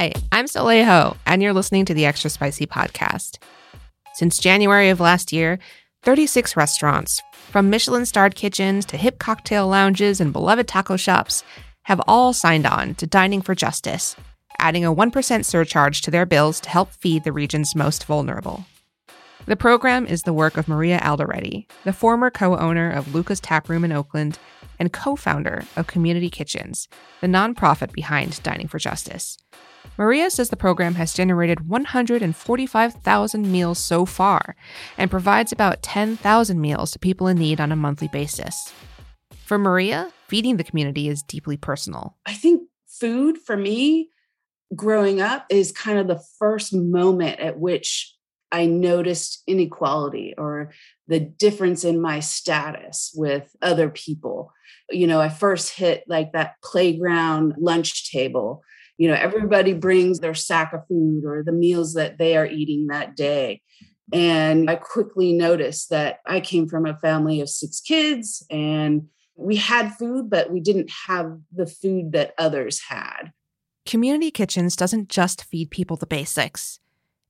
Hi, I'm Soleil Ho, and you're listening to the Extra Spicy Podcast. Since January of last year, 36 restaurants, from Michelin starred kitchens to hip cocktail lounges and beloved taco shops, have all signed on to Dining for Justice, adding a 1% surcharge to their bills to help feed the region's most vulnerable. The program is the work of Maria Alderete, the former co owner of Luka's Taproom in Oakland and co founder of Community Kitchens, the nonprofit behind Dining for Justice. Maria says the program has generated 145,000 meals so far and provides about 10,000 meals to people in need on a monthly basis. For Maria, feeding the community is deeply personal. I think food for me growing up is kind of the first moment at which I noticed inequality or the difference in my status with other people. You know, I first hit like that playground lunch table. You know, everybody brings their sack of food or the meals that they are eating that day. And I quickly noticed that I came from a family of six kids and we had food, but we didn't have the food that others had. Community Kitchens doesn't just feed people the basics.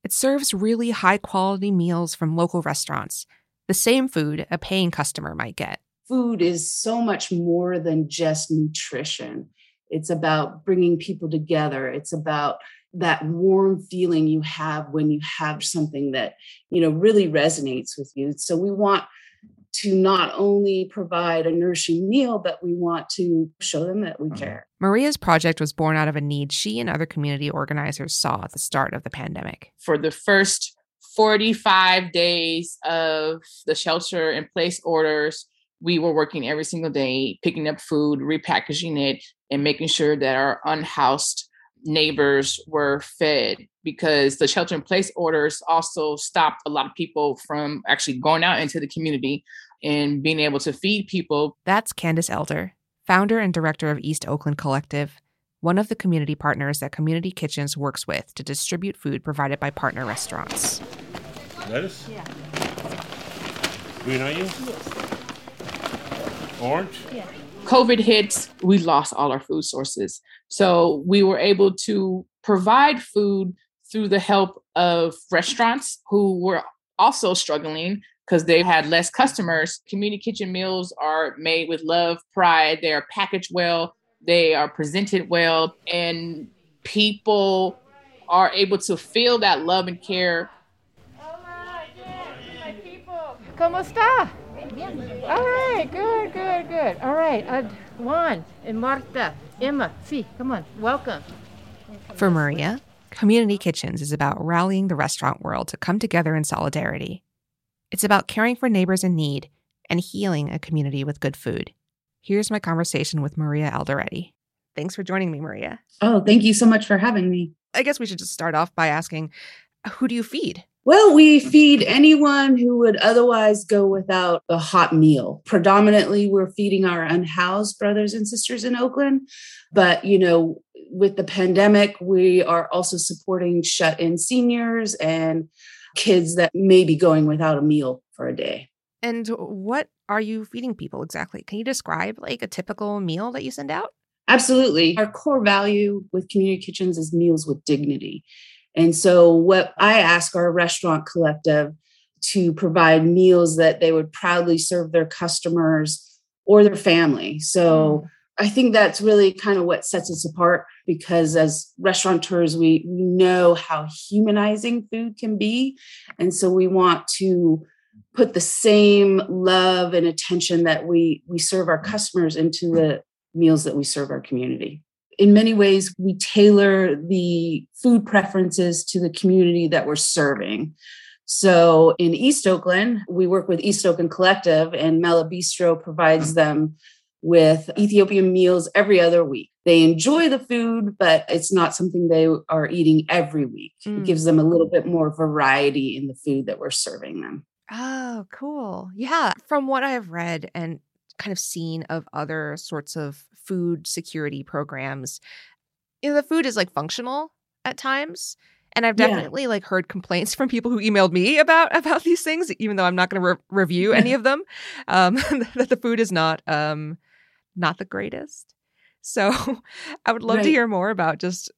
It serves really high quality meals from local restaurants, the same food a paying customer might get. Food is so much more than just nutrition. It's about bringing people together. It's about that warm feeling you have when you have something that, you know, really resonates with you. So we want to not only provide a nourishing meal, but we want to show them that we mm-hmm. care. Maria's project was born out of a need she and other community organizers saw at the start of the pandemic. For the first 45 days of the shelter in place orders, we were working every single day, picking up food, repackaging it, and making sure that our unhoused neighbors were fed because the shelter in place orders also stopped a lot of people from actually going out into the community and being able to feed people. That's Candace Elder, founder and director of East Oakland Collective, one of the community partners that Community Kitchens works with to distribute food provided by partner restaurants. Lettuce? Yeah. Green onion? Yes. Orange? Yeah. COVID hits, we lost all our food sources. So we were able to provide food through the help of restaurants who were also struggling because they had less customers. Community kitchen meals are made with love, pride, they are packaged well, they are presented well, and people are able to feel that love and care. Oh Hola, my people. ¿Cómo está? All right, good, good, good. All right, uh, Juan and Marta, Emma, see, come on, welcome. For Maria, Community Kitchens is about rallying the restaurant world to come together in solidarity. It's about caring for neighbors in need and healing a community with good food. Here's my conversation with Maria Alderete. Thanks for joining me, Maria. Oh, thank you so much for having me. I guess we should just start off by asking who do you feed? Well, we feed anyone who would otherwise go without a hot meal. Predominantly, we're feeding our unhoused brothers and sisters in Oakland. But, you know, with the pandemic, we are also supporting shut in seniors and kids that may be going without a meal for a day. And what are you feeding people exactly? Can you describe like a typical meal that you send out? Absolutely. Our core value with community kitchens is meals with dignity. And so, what I ask our restaurant collective to provide meals that they would proudly serve their customers or their family. So, mm. I think that's really kind of what sets us apart because as restaurateurs, we, we know how humanizing food can be. And so we want to put the same love and attention that we, we serve our customers into the meals that we serve our community. In many ways, we tailor the food preferences to the community that we're serving. So in East Oakland, we work with East Oakland Collective, and Mela Bistro provides them with Ethiopian meals every other week. They enjoy the food, but it's not something they are eating every week. Mm. It gives them a little bit more variety in the food that we're serving them. Oh, cool. Yeah. From what I've read and kind of seen of other sorts of food security programs, you know, the food is like functional at times. And I've definitely yeah. like heard complaints from people who emailed me about about these things, even though I'm not going to re- review any of them. Um, that the food is not um, not the greatest. So I would love right. to hear more about just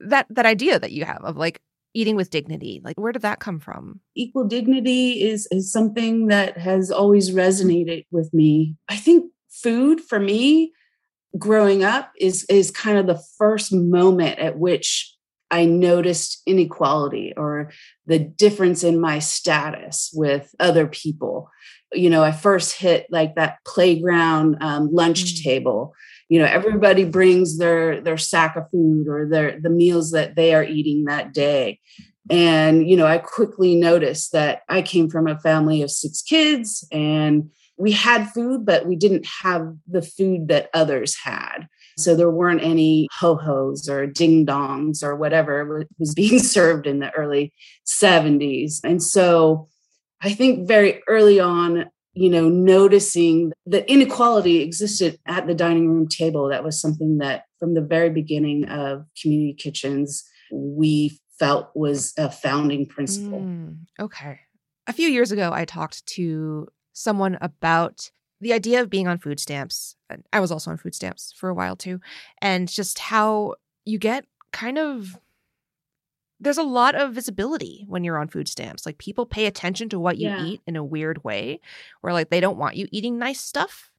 that that idea that you have of like eating with dignity. Like where did that come from? Equal dignity is is something that has always resonated with me. I think food for me growing up is is kind of the first moment at which I noticed inequality or the difference in my status with other people. You know, I first hit like that playground um, lunch mm-hmm. table. You know, everybody brings their their sack of food or their the meals that they are eating that day. And you know, I quickly noticed that I came from a family of six kids and we had food, but we didn't have the food that others had. So there weren't any ho hos or ding dongs or whatever was being served in the early 70s. And so I think very early on, you know, noticing that inequality existed at the dining room table, that was something that from the very beginning of community kitchens, we felt was a founding principle. Mm, okay. A few years ago, I talked to someone about the idea of being on food stamps. I was also on food stamps for a while too, and just how you get kind of there's a lot of visibility when you're on food stamps. Like people pay attention to what you yeah. eat in a weird way, where like they don't want you eating nice stuff,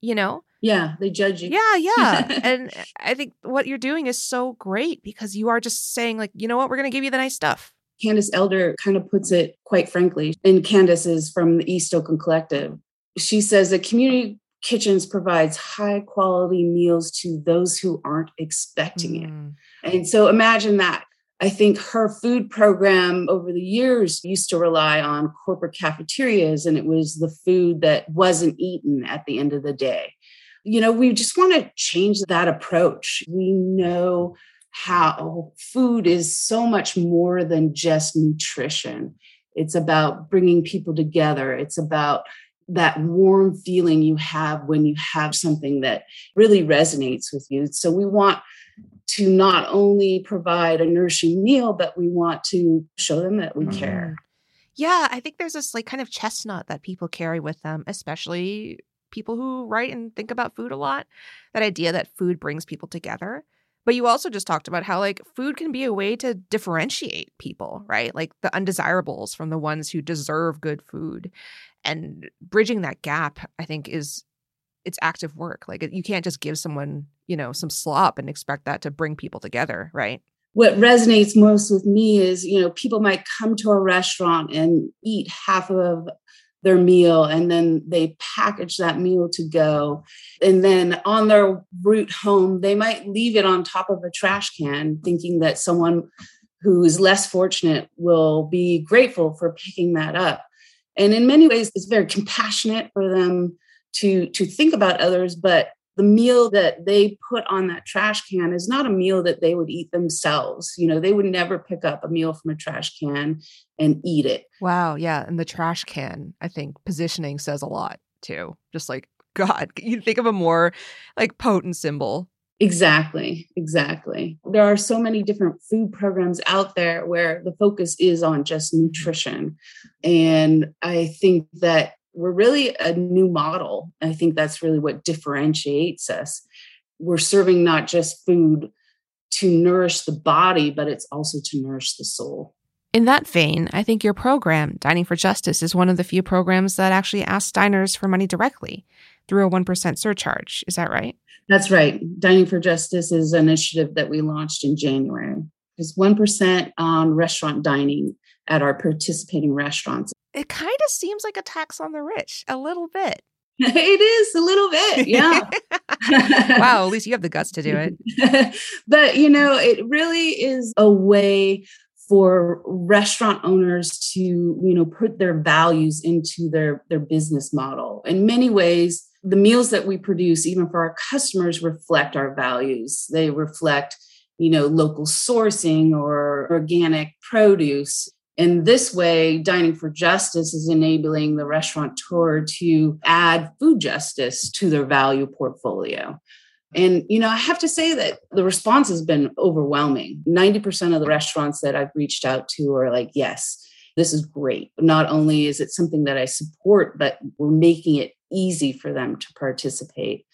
you know? Yeah, they judge you. Yeah, yeah. and I think what you're doing is so great because you are just saying, like, you know what, we're going to give you the nice stuff. Candace Elder kind of puts it quite frankly, and Candace is from the East Oakland Collective. She says that community kitchens provides high quality meals to those who aren't expecting mm. it. And so imagine that. I think her food program over the years used to rely on corporate cafeterias, and it was the food that wasn't eaten at the end of the day. You know, we just want to change that approach. We know how food is so much more than just nutrition. It's about bringing people together. It's about that warm feeling you have when you have something that really resonates with you. So we want to not only provide a nourishing meal, but we want to show them that we mm. care. Yeah, I think there's this like kind of chestnut that people carry with them, especially people who write and think about food a lot. That idea that food brings people together. But you also just talked about how like food can be a way to differentiate people, right? Like the undesirables from the ones who deserve good food. And bridging that gap, I think is it's active work. Like you can't just give someone, you know, some slop and expect that to bring people together, right? What resonates most with me is, you know, people might come to a restaurant and eat half of their meal and then they package that meal to go. And then on their route home, they might leave it on top of a trash can, thinking that someone who is less fortunate will be grateful for picking that up. And in many ways, it's very compassionate for them to, to think about others, but the meal that they put on that trash can is not a meal that they would eat themselves. You know, they would never pick up a meal from a trash can and eat it. Wow. Yeah. And the trash can, I think positioning says a lot too. Just like, God, you think of a more like potent symbol. Exactly. Exactly. There are so many different food programs out there where the focus is on just nutrition. And I think that we're really a new model. I think that's really what differentiates us. We're serving not just food to nourish the body, but it's also to nourish the soul. In that vein, I think your program, Dining for Justice, is one of the few programs that actually asks diners for money directly through a 1% surcharge. Is that right? That's right. Dining for Justice is an initiative that we launched in January. It's 1% on restaurant dining at our participating restaurants it kind of seems like a tax on the rich a little bit. It is a little bit, yeah. wow, at least you have the guts to do it. but, you know, it really is a way for restaurant owners to, you know, put their values into their their business model. In many ways, the meals that we produce, even for our customers, reflect our values. They reflect, you know, local sourcing or organic produce. In this way, Dining for Justice is enabling the restaurateur to add food justice to their value portfolio. And, you know, I have to say that the response has been overwhelming. 90% of the restaurants that I've reached out to are like, yes, this is great. Not only is it something that I support, but we're making it easy for them to participate.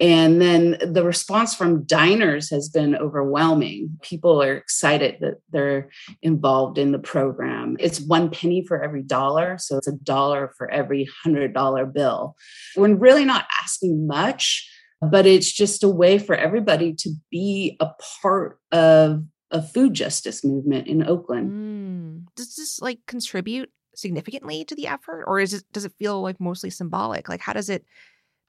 And then the response from diners has been overwhelming. People are excited that they're involved in the program. It's one penny for every dollar. So it's a dollar for every $100 bill. We're really not asking much, but it's just a way for everybody to be a part of a food justice movement in Oakland. Mm. Does this like contribute significantly to the effort or is it does it feel like mostly symbolic? Like how does it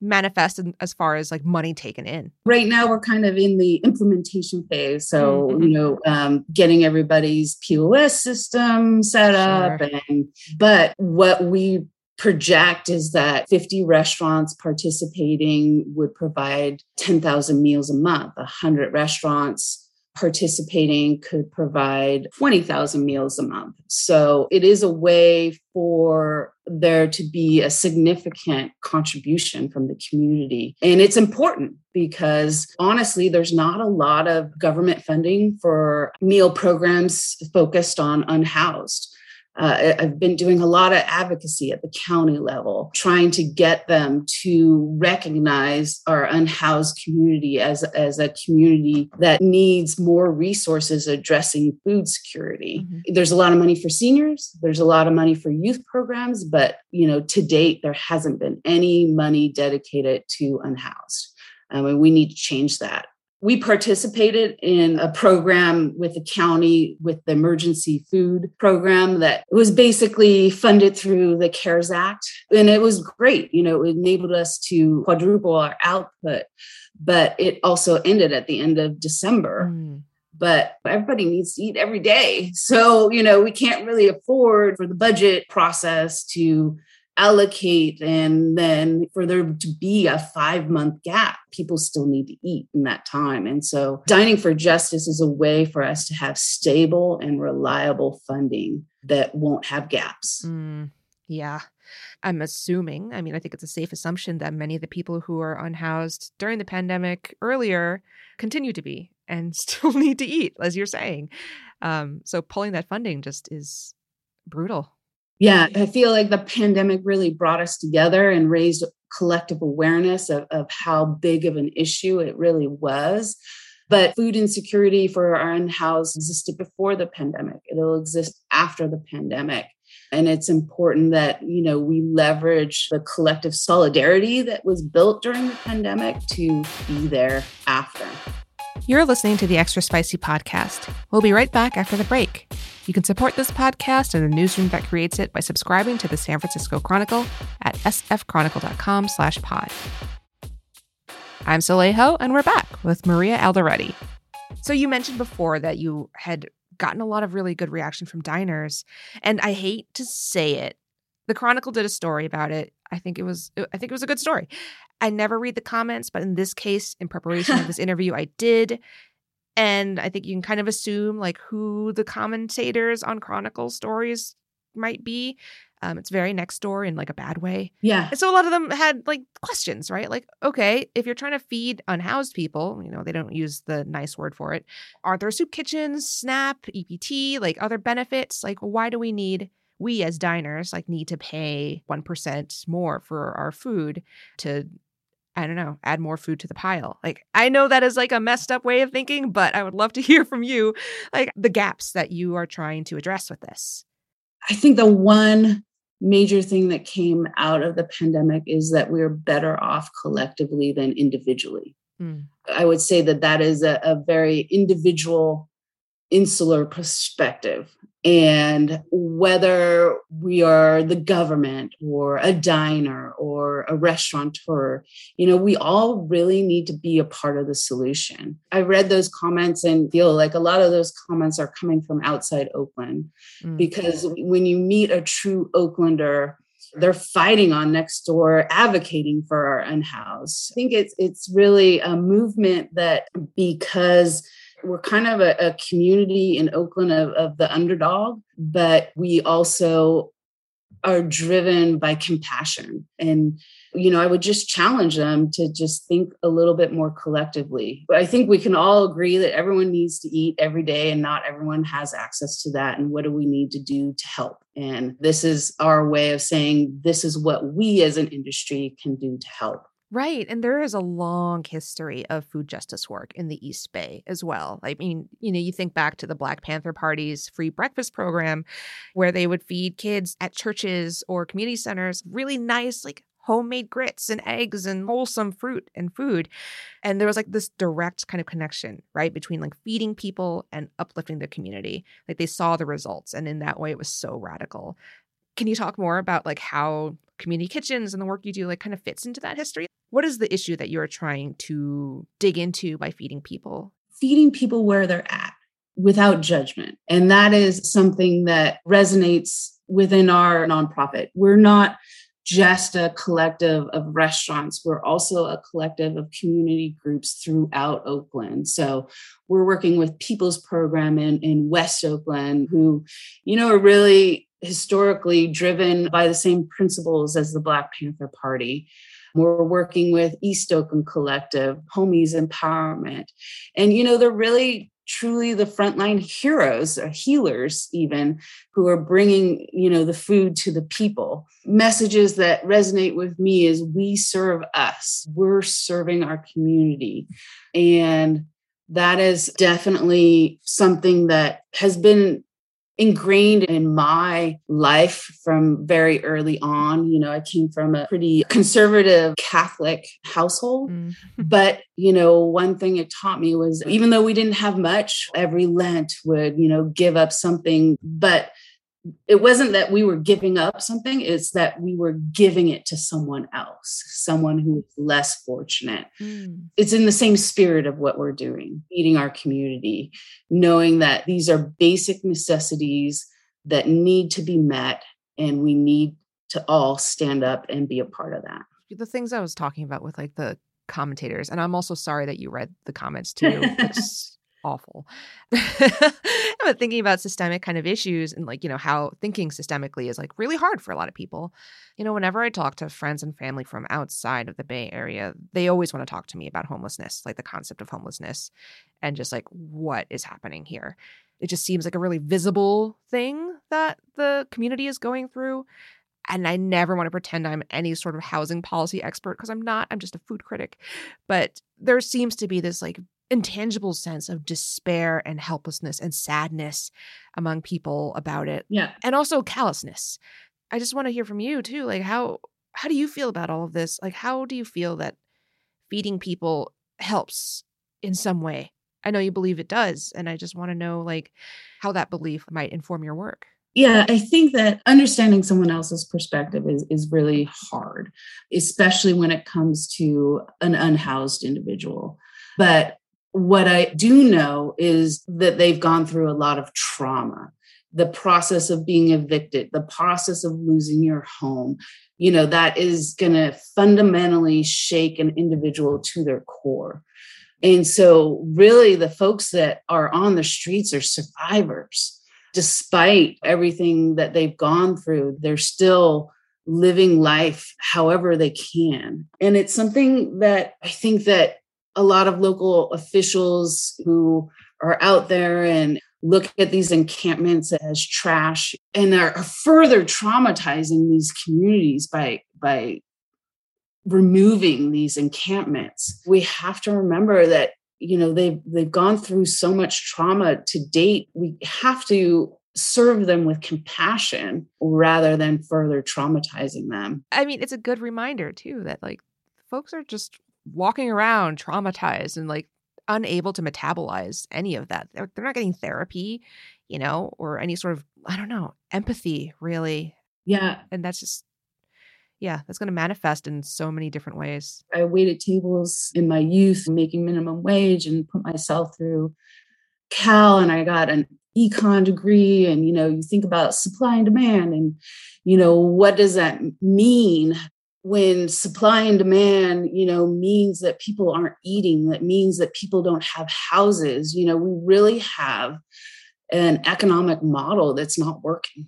manifest in, as far as like money taken in? Right now, we're kind of in the implementation phase. So, mm-hmm. you know, um, getting everybody's POS system set up. Sure. And, but what we project is that 50 restaurants participating would provide 10,000 meals a month, 100 restaurants participating could provide 20,000 meals a month. So it is a way for there to be a significant contribution from the community. And it's important because honestly, there's not a lot of government funding for meal programs focused on unhoused. Uh, I've been doing a lot of advocacy at the county level, trying to get them to recognize our unhoused community as, as a community that needs more resources addressing food security. Mm-hmm. There's a lot of money for seniors, there's a lot of money for youth programs, but you know, to date, there hasn't been any money dedicated to unhoused. I mean, we need to change that we participated in a program with the county with the emergency food program that was basically funded through the CARES Act. And it was great. You know, it enabled us to quadruple our output, but it also ended at the end of December. Mm. But everybody needs to eat every day. So, you know, we can't really afford for the budget process to allocate and then for there to be a five month gap people still need to eat in that time. And so dining for justice is a way for us to have stable and reliable funding that won't have gaps. Mm, yeah. I'm assuming i mean i think it's a safe assumption that many of the people who are unhoused during the pandemic earlier continue to be and still need to eat as you're saying. Um, so pulling that funding just is brutal yeah, I feel like the pandemic really brought us together and raised collective awareness of, of how big of an issue it really was. But food insecurity for our unhoused existed before the pandemic. It'll exist after the pandemic. And it's important that, you know, we leverage the collective solidarity that was built during the pandemic to be there after. You're listening to the Extra Spicy Podcast. We'll be right back after the break. You can support this podcast and the newsroom that creates it by subscribing to the San Francisco Chronicle at sfchronicle.com slash pod. I'm Soleil Ho, and we're back with Maria Alderete. So you mentioned before that you had gotten a lot of really good reaction from diners, and I hate to say it. The Chronicle did a story about it. I think it was I think it was a good story. I never read the comments, but in this case, in preparation of this interview, I did. And I think you can kind of assume like who the commentators on Chronicle stories might be. Um, it's very next door in like a bad way. Yeah. And so a lot of them had like questions, right? Like, okay, if you're trying to feed unhoused people, you know, they don't use the nice word for it. Aren't there soup kitchens, SNAP, EBT, like other benefits? Like, why do we need we as diners like need to pay 1% more for our food to I don't know, add more food to the pile. Like, I know that is like a messed up way of thinking, but I would love to hear from you, like the gaps that you are trying to address with this. I think the one major thing that came out of the pandemic is that we're better off collectively than individually. Mm. I would say that that is a, a very individual, insular perspective and whether we are the government or a diner or a restaurateur, you know, we all really need to be a part of the solution. I read those comments and feel like a lot of those comments are coming from outside Oakland mm. because when you meet a true Oaklander, they're fighting on next door, advocating for our unhoused. I think it's it's really a movement that because we're kind of a, a community in Oakland of, of the underdog, but we also are driven by compassion and you know, I would just challenge them to just think a little bit more collectively. But I think we can all agree that everyone needs to eat every day and not everyone has access to that. And what do we need to do to help? And this is our way of saying this is what we as an industry can do to help. Right. And there is a long history of food justice work in the East Bay as well. I mean, you know, you think back to the Black Panther Party's free breakfast program where they would feed kids at churches or community centers really nice, like homemade grits and eggs and wholesome fruit and food. And there was like this direct kind of connection, right, between like feeding people and uplifting the community. Like they saw the results. And in that way, it was so radical. Can you talk more about like how community kitchens and the work you do like kind of fits into that history? What is the issue that you're trying to dig into by feeding people? Feeding people where they're at without judgment. And that is something that resonates within our nonprofit. We're not just a collective of restaurants. We're also a collective of community groups throughout Oakland. So we're working with People's Program in, in West Oakland, who, you know, are really historically driven by the same principles as the Black Panther Party. We're working with East Oakland Collective, Homies Empowerment. And, you know, they're really truly the frontline heroes or healers even who are bringing you know the food to the people. Messages that resonate with me is we serve us. We're serving our community. And that is definitely something that has been ingrained in my life from very early on. You know, I came from a pretty conservative Catholic household. Mm. But, you know, one thing it taught me was even though we didn't have much, every Lent would, you know, give up something. But it wasn't that we were giving up something it's that we were giving it to someone else someone who's less fortunate mm. it's in the same spirit of what we're doing feeding our community knowing that these are basic necessities that need to be met and we need to all stand up and be a part of that the things i was talking about with like the commentators and i'm also sorry that you read the comments too it's awful. but thinking about systemic kind of issues and like, you know, how thinking systemically is like really hard for a lot of people. You know, whenever I talk to friends and family from outside of the Bay Area, they always want to talk to me about homelessness, like the concept of homelessness and just like what is happening here. It just seems like a really visible thing that the community is going through. And I never want to pretend I'm any sort of housing policy expert because I'm not. I'm just a food critic. But there seems to be this like intangible sense of despair and helplessness and sadness among people about it. Yeah. And also callousness. I just want to hear from you too. Like how how do you feel about all of this? Like how do you feel that feeding people helps in some way? I know you believe it does, and I just want to know like how that belief might inform your work. Yeah, I think that understanding someone else's perspective is, is really hard, especially when it comes to an unhoused individual. But what I do know is that they've gone through a lot of trauma. The process of being evicted, the process of losing your home, you know, that is going to fundamentally shake an individual to their core. And so, really, the folks that are on the streets are survivors. Despite everything that they've gone through, they're still living life however they can. And it's something that I think that a lot of local officials who are out there and look at these encampments as trash and are further traumatizing these communities by by removing these encampments. We have to remember that you know they've they've gone through so much trauma to date. We have to serve them with compassion rather than further traumatizing them. I mean it's a good reminder too that like folks are just walking around traumatized and like unable to metabolize any of that. They're, they're not getting therapy, you know, or any sort of, I don't know, empathy really. Yeah. And that's just, yeah, that's going to manifest in so many different ways. I waited tables in my youth, making minimum wage, and put myself through Cal and I got an econ degree and you know you think about supply and demand and you know what does that mean when supply and demand you know means that people aren't eating that means that people don't have houses you know we really have an economic model that's not working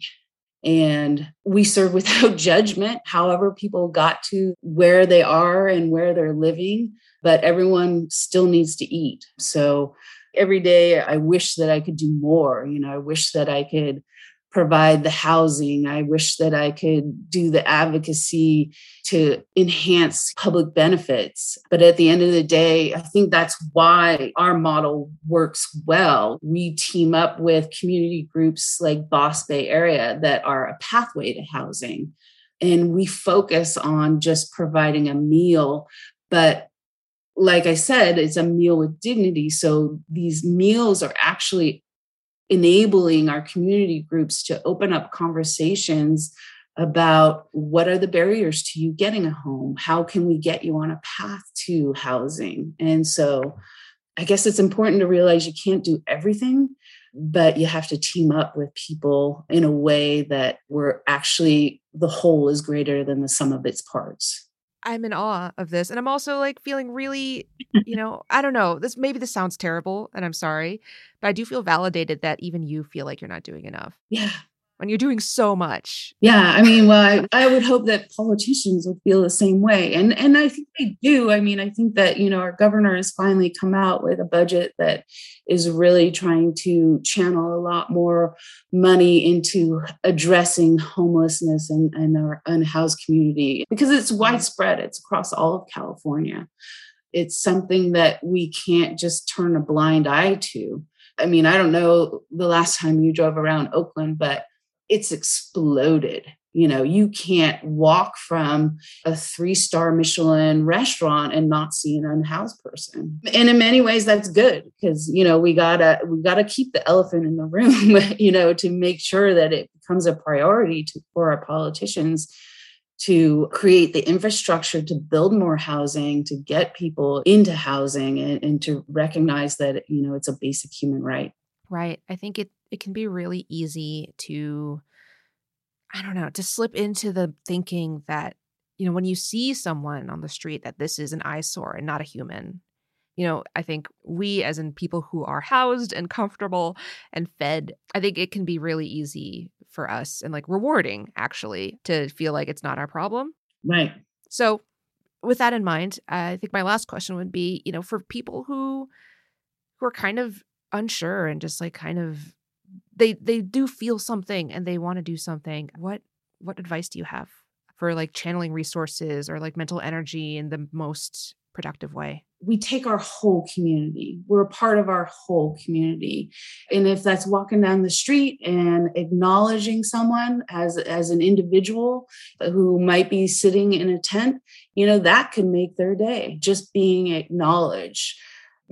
and we serve without judgment however people got to where they are and where they're living but everyone still needs to eat so every day I wish that I could do more. You know, I wish that I could provide the housing. I wish that I could do the advocacy to enhance public benefits. But at the end of the day, I think that's why our model works well. We team up with community groups like Boss Bay Area that are a pathway to housing. And we focus on just providing a meal, but like I said, it's a meal with dignity. So these meals are actually enabling our community groups to open up conversations about what are the barriers to you getting a home? How can we get you on a path to housing? And so I guess it's important to realize you can't do everything, but you have to team up with people in a way that we're actually the whole is greater than the sum of its parts. I'm in awe of this. And I'm also like feeling really, you know, I don't know. This maybe this sounds terrible and I'm sorry, but I do feel validated that even you feel like you're not doing enough. Yeah when you're doing so much. Yeah, I mean, well, I, I, would hope that politicians would feel the same way, and and I think they do. I mean, I think that you know our governor has finally come out with a budget that is really trying to channel a lot more money into addressing homelessness and, and our unhoused community because it's mm-hmm. widespread. It's across all of California. It's something that we can't just turn a blind eye to. I mean, I don't know the last time you drove around Oakland, but it's exploded. You know, you can't walk from a three star Michelin restaurant and not see an unhoused person. And in many ways, that's good because, you know, we gotta, we gotta keep the elephant in the room, you know, to make sure that it becomes a priority to, for our politicians to create the infrastructure to build more housing, to get people into housing and, and to recognize that, you know, it's a basic human right. Right. I think it it can be really easy to I don't know, to slip into the thinking that, you know, when you see someone on the street that this is an eyesore and not a human. You know, I think we as in people who are housed and comfortable and fed, I think it can be really easy for us and like rewarding actually to feel like it's not our problem. Right. So, with that in mind, I think my last question would be, you know, for people who who are kind of unsure and just like kind of they they do feel something and they want to do something what what advice do you have for like channeling resources or like mental energy in the most productive way? We take our whole community. We're a part of our whole community. And if that's walking down the street and acknowledging someone as as an individual who might be sitting in a tent you know that can make their day just being acknowledged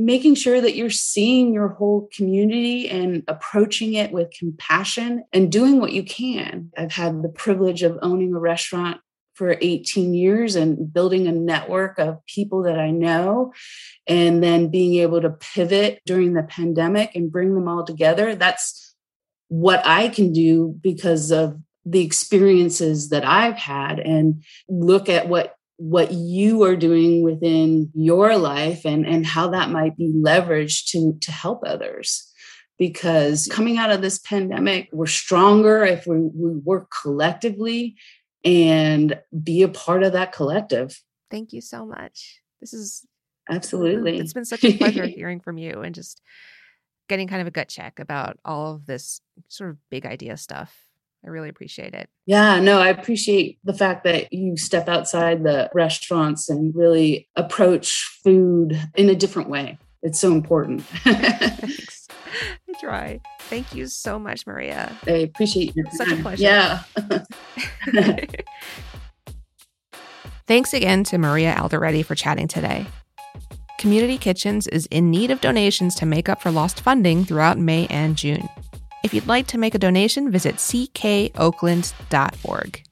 making sure that you're seeing your whole community and approaching it with compassion and doing what you can. I've had the privilege of owning a restaurant for 18 years and building a network of people that I know, and then being able to pivot during the pandemic and bring them all together. That's what I can do because of the experiences that I've had and look at what what you are doing within your life and and how that might be leveraged to to help others. Because coming out of this pandemic we're stronger if we, we work collectively and be a part of that collective. Thank you so much. This is absolutely. it's been such a pleasure hearing from you and just getting kind of a gut check about all of this sort of big idea stuff I really appreciate it. Yeah, no, I appreciate the fact that you step outside the restaurants and really approach food in a different way. It's so important. Thanks. I try. Thank you so much, Maria. I appreciate your Such a pleasure. Yeah. Thanks again to Maria Alderete for chatting today. Community Kitchens is in need of donations to make up for lost funding throughout May and June. If you'd like to make a donation, visit ckoakland.org.